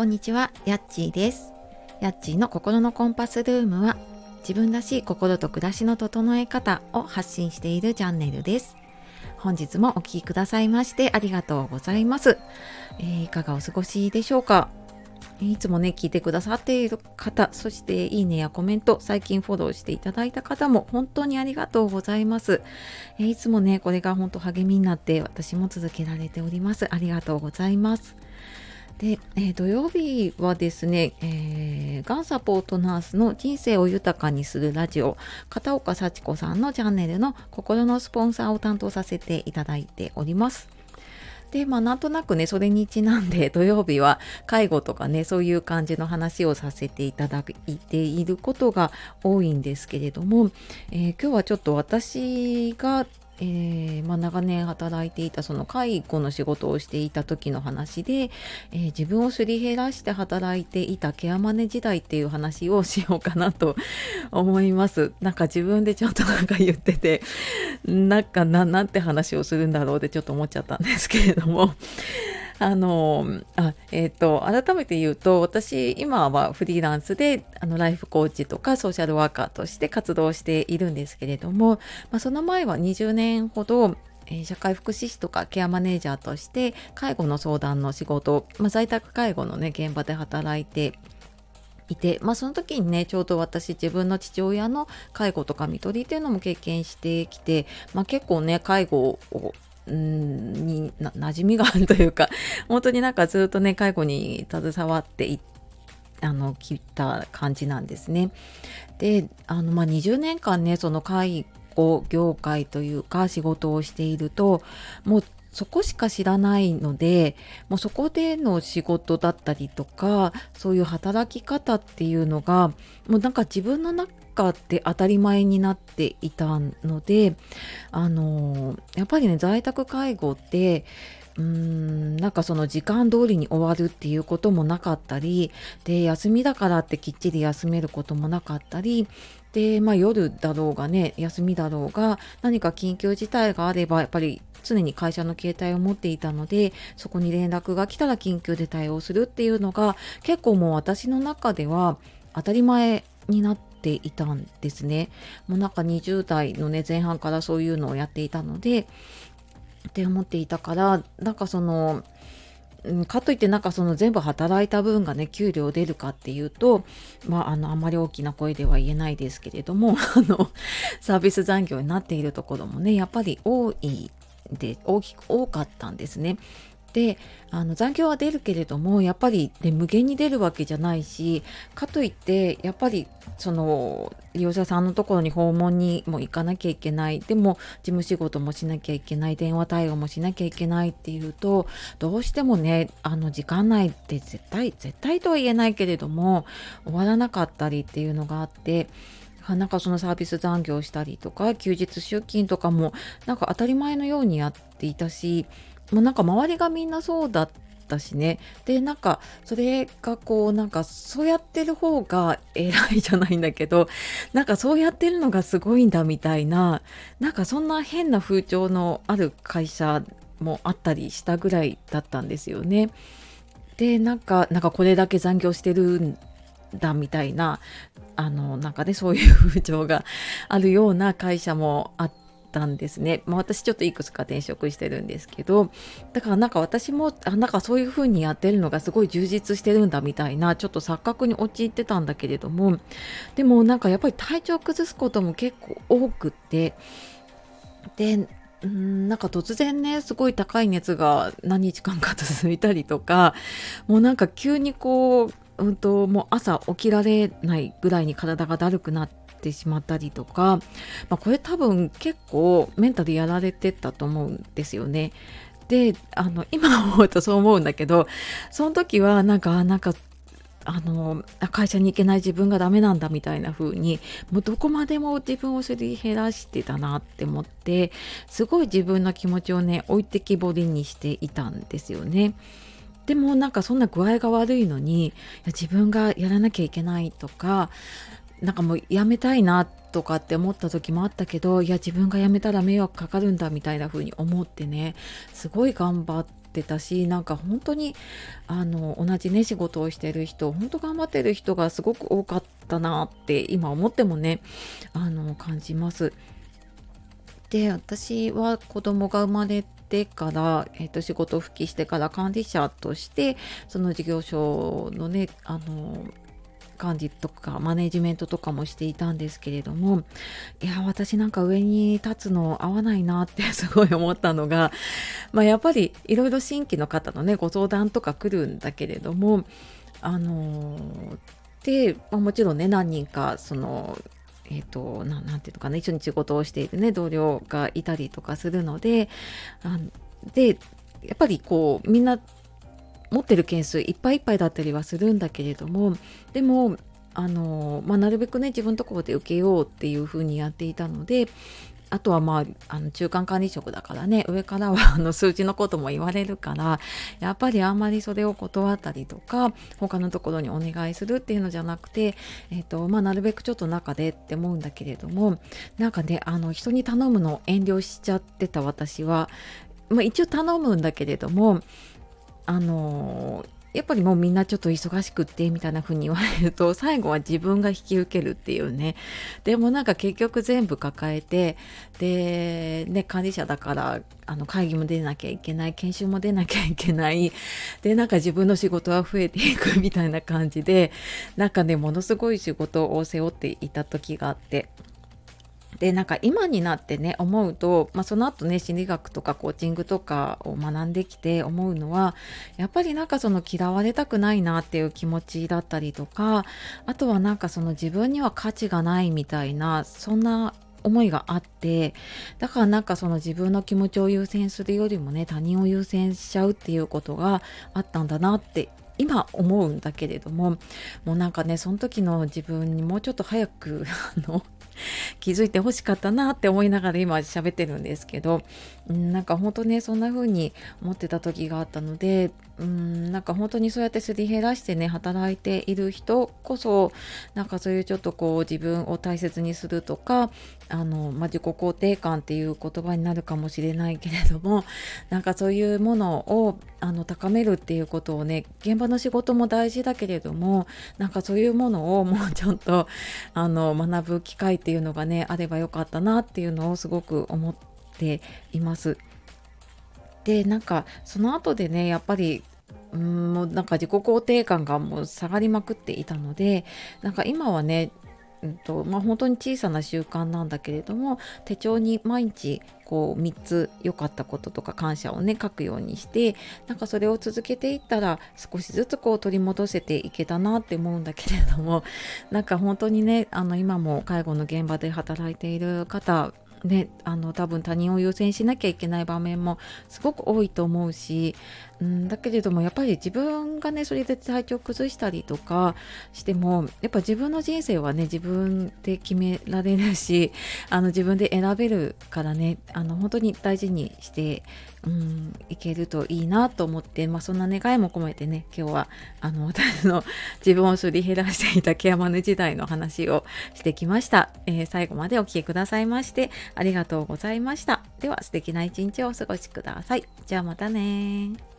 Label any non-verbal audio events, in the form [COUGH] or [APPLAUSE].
こんにちは、やっちーです。やっちーの心のコンパスルームは自分らしい心と暮らしの整え方を発信しているチャンネルです。本日もお聴きくださいましてありがとうございます。えー、いかがお過ごしでしょうか？いつもね、聞いてくださっている方、そしていいねやコメント、最近フォローしていただいた方も本当にありがとうございます。えいつもね、これが本当励みになって私も続けられております。ありがとうございます。で、えー、土曜日はですね、えー、がんサポートナースの人生を豊かにするラジオ、片岡幸子さんのチャンネルの心のスポンサーを担当させていただいております。で、まあなんとなくね、それにちなんで [LAUGHS] 土曜日は介護とかね、そういう感じの話をさせていただいていることが多いんですけれども、えー、今日はちょっと私がえー、まあ、長年働いていたその介護の仕事をしていた時の話で、えー、自分をすり減らして働いていたケアマネ時代っていう話をしようかなと思います。[LAUGHS] なんか自分でちょっとなんか言っててなんかななんて話をするんだろうってちょっと思っちゃったんですけれどもあのあえ、ー、と改めて言うと私今はフリーランスであのライフコーチとかソーシャルワーカーとして活動しているんですけれども、まあ、その前は20年ほど社会福祉士とかケアマネージャーとして介護の相談の仕事、まあ、在宅介護のね現場で働いていて、まあ、その時にねちょうど私自分の父親の介護とか看取りっていうのも経験してきて、まあ、結構ね介護をんにな馴染みがあるというか [LAUGHS] 本当になんかずっとね介護に携わっていあの来た感じなんですね。であの、まあ、20年間ねその介護業界というか仕事をしているともうそこしか知らないのでもうそこでの仕事だったりとかそういう働き方っていうのがもうなんか自分の中って当たり前になっていたのであのやっぱりね在宅介護ってうーんなんかその時間通りに終わるっていうこともなかったりで休みだからってきっちり休めることもなかったりで、まあ、夜だろうがね休みだろうが何か緊急事態があればやっぱり常に会社の携帯を持っていたのでそこに連絡が来たら緊急で対応するっていうのが結構もう私の中では当たり前になっていたんですね。もうなんか20代のね前半からそういうのをやっていたのでって思っていたからなんかそのかといってなんかその全部働いた分がね給料出るかっていうとまああのあまり大きな声では言えないですけれども [LAUGHS] あのサービス残業になっているところもねやっぱり多いで大きく多かったんですね。であの残業は出るけれどもやっぱり、ね、無限に出るわけじゃないしかといってやっぱりその利用者さんのところに訪問にも行かなきゃいけない。でも事務仕事もしなきゃいけない。電話対応もしなきゃいけないっていうとどうしてもねあの時間内って絶対絶対とは言えないけれども終わらなかったりっていうのがあってなんかそのサービス残業したりとか休日出勤とかもなんか当たり前のようにやっていたしもうなんか周りがみんなそうだったしねでなんかそれがこうなんかそうやってる方が偉いじゃないんだけどなんかそうやってるのがすごいんだみたいななんかそんな変な風潮のある会社もあったりしたぐらいだったんですよね。でなんかなんかこれだけ残業してるんだみたいなあのなんかねそういう風潮があるような会社もあったんですね。まあ、私ちょっといくつか転職してるんですけどだからなんか私もあなんかそういう風にやってるのがすごい充実してるんだみたいなちょっと錯覚に陥ってたんだけれどもでもなんかやっぱり体調崩すことも結構多くってでんなんか突然ねすごい高い熱が何日間か続いたりとかもうなんか急にこううんともう朝起きられないぐらいに体がだるくなっってしまったりとか、まあ、これ多分結構メンタルやられてたと思うんですよね。であの今思うとそう思うんだけどその時はなんかなんかあの会社に行けない自分がダメなんだみたいな風にもうどこまでも自分をすり減らしてたなって思ってすごい自分の気持ちをね置いてきぼりにしていたんですよね。でもなんかそんな具合が悪いのに自分がやらなきゃいけないとかなんかもうやめたいなとかって思った時もあったけどいや自分が辞めたら迷惑かかるんだみたいな風に思ってねすごい頑張ってたしなんか本当にあの同じね仕事をしてる人本当頑張ってる人がすごく多かったなって今思ってもねあの感じます。で私は子供が生まれてから、えー、と仕事復帰してから管理者としてその事業所のねあの管理とかマネジメントとかもしていたんですけれどもいや私なんか上に立つの合わないなって [LAUGHS] すごい思ったのが、まあ、やっぱりいろいろ新規の方のねご相談とか来るんだけれどもあので、まあ、もちろんね何人かそのえーと、ななんていうのかな一緒に仕事をしているね同僚がいたりとかするのであでやっぱりこうみんな持ってる件数いっぱいいっぱいだったりはするんだけれどもでもあの、まあ、なるべくね自分のところで受けようっていうふうにやっていたのであとはまあ、あの中間管理職だからね、上からはあの数字のことも言われるから、やっぱりあんまりそれを断ったりとか、他のところにお願いするっていうのじゃなくて、えっ、ー、と、まあ、なるべくちょっと中でって思うんだけれども、なんかね、あの、人に頼むのを遠慮しちゃってた私は、まあ、一応頼むんだけれども、あのやっぱりもうみんなちょっと忙しくってみたいな風に言われると最後は自分が引き受けるっていうね。でもなんか結局全部抱えてでね管理者だからあの会議も出なきゃいけない研修も出なきゃいけない。でなんか自分の仕事は増えていくみたいな感じでなんかねものすごい仕事を背負っていた時があって。でなんか今になってね思うと、まあ、その後ね心理学とかコーチングとかを学んできて思うのはやっぱりなんかその嫌われたくないなっていう気持ちだったりとかあとはなんかその自分には価値がないみたいなそんな思いがあってだからなんかその自分の気持ちを優先するよりもね他人を優先しちゃうっていうことがあったんだなって今思うんだけれどももうなんかねその時の自分にもうちょっと早く [LAUGHS] あの気づいてほしかったなって思いながら今喋ってるんですけど、うん、なんか本当ねそんな風に思ってた時があったのでうんなんか本当にそうやってすり減らしてね働いている人こそなんかそういうちょっとこう自分を大切にするとかあの、まあ、自己肯定感っていう言葉になるかもしれないけれども [LAUGHS] なんかそういうものをあの高めるっていうことをね現場の仕事も大事だけれどもなんかそういうものをもうちょっとあの学ぶ機会ってっていうのがねあればよかったなっていうのをすごく思っています。でなんかその後でねやっぱりうんもうなんか自己肯定感がもう下がりまくっていたのでなんか今はねうんとまあ、本当に小さな習慣なんだけれども手帳に毎日こう3つ良かったこととか感謝をね書くようにしてなんかそれを続けていったら少しずつこう取り戻せていけたなって思うんだけれども [LAUGHS] なんか本当にねあの今も介護の現場で働いている方ね、あの多分他人を優先しなきゃいけない場面もすごく多いと思うし、うん、だけれどもやっぱり自分がねそれで体調崩したりとかしてもやっぱ自分の人生はね自分で決められるし [LAUGHS] あの自分で選べるからねあの本当に大事にしてうん、いけるといいなと思って、まあ、そんな願いも込めてね今日はあの私の [LAUGHS] 自分をすり減らしていたケアマネ時代の話をしてきました、えー、最後までお聴きくださいましてありがとうございました。では素敵な一日をお過ごしください。じゃあまたね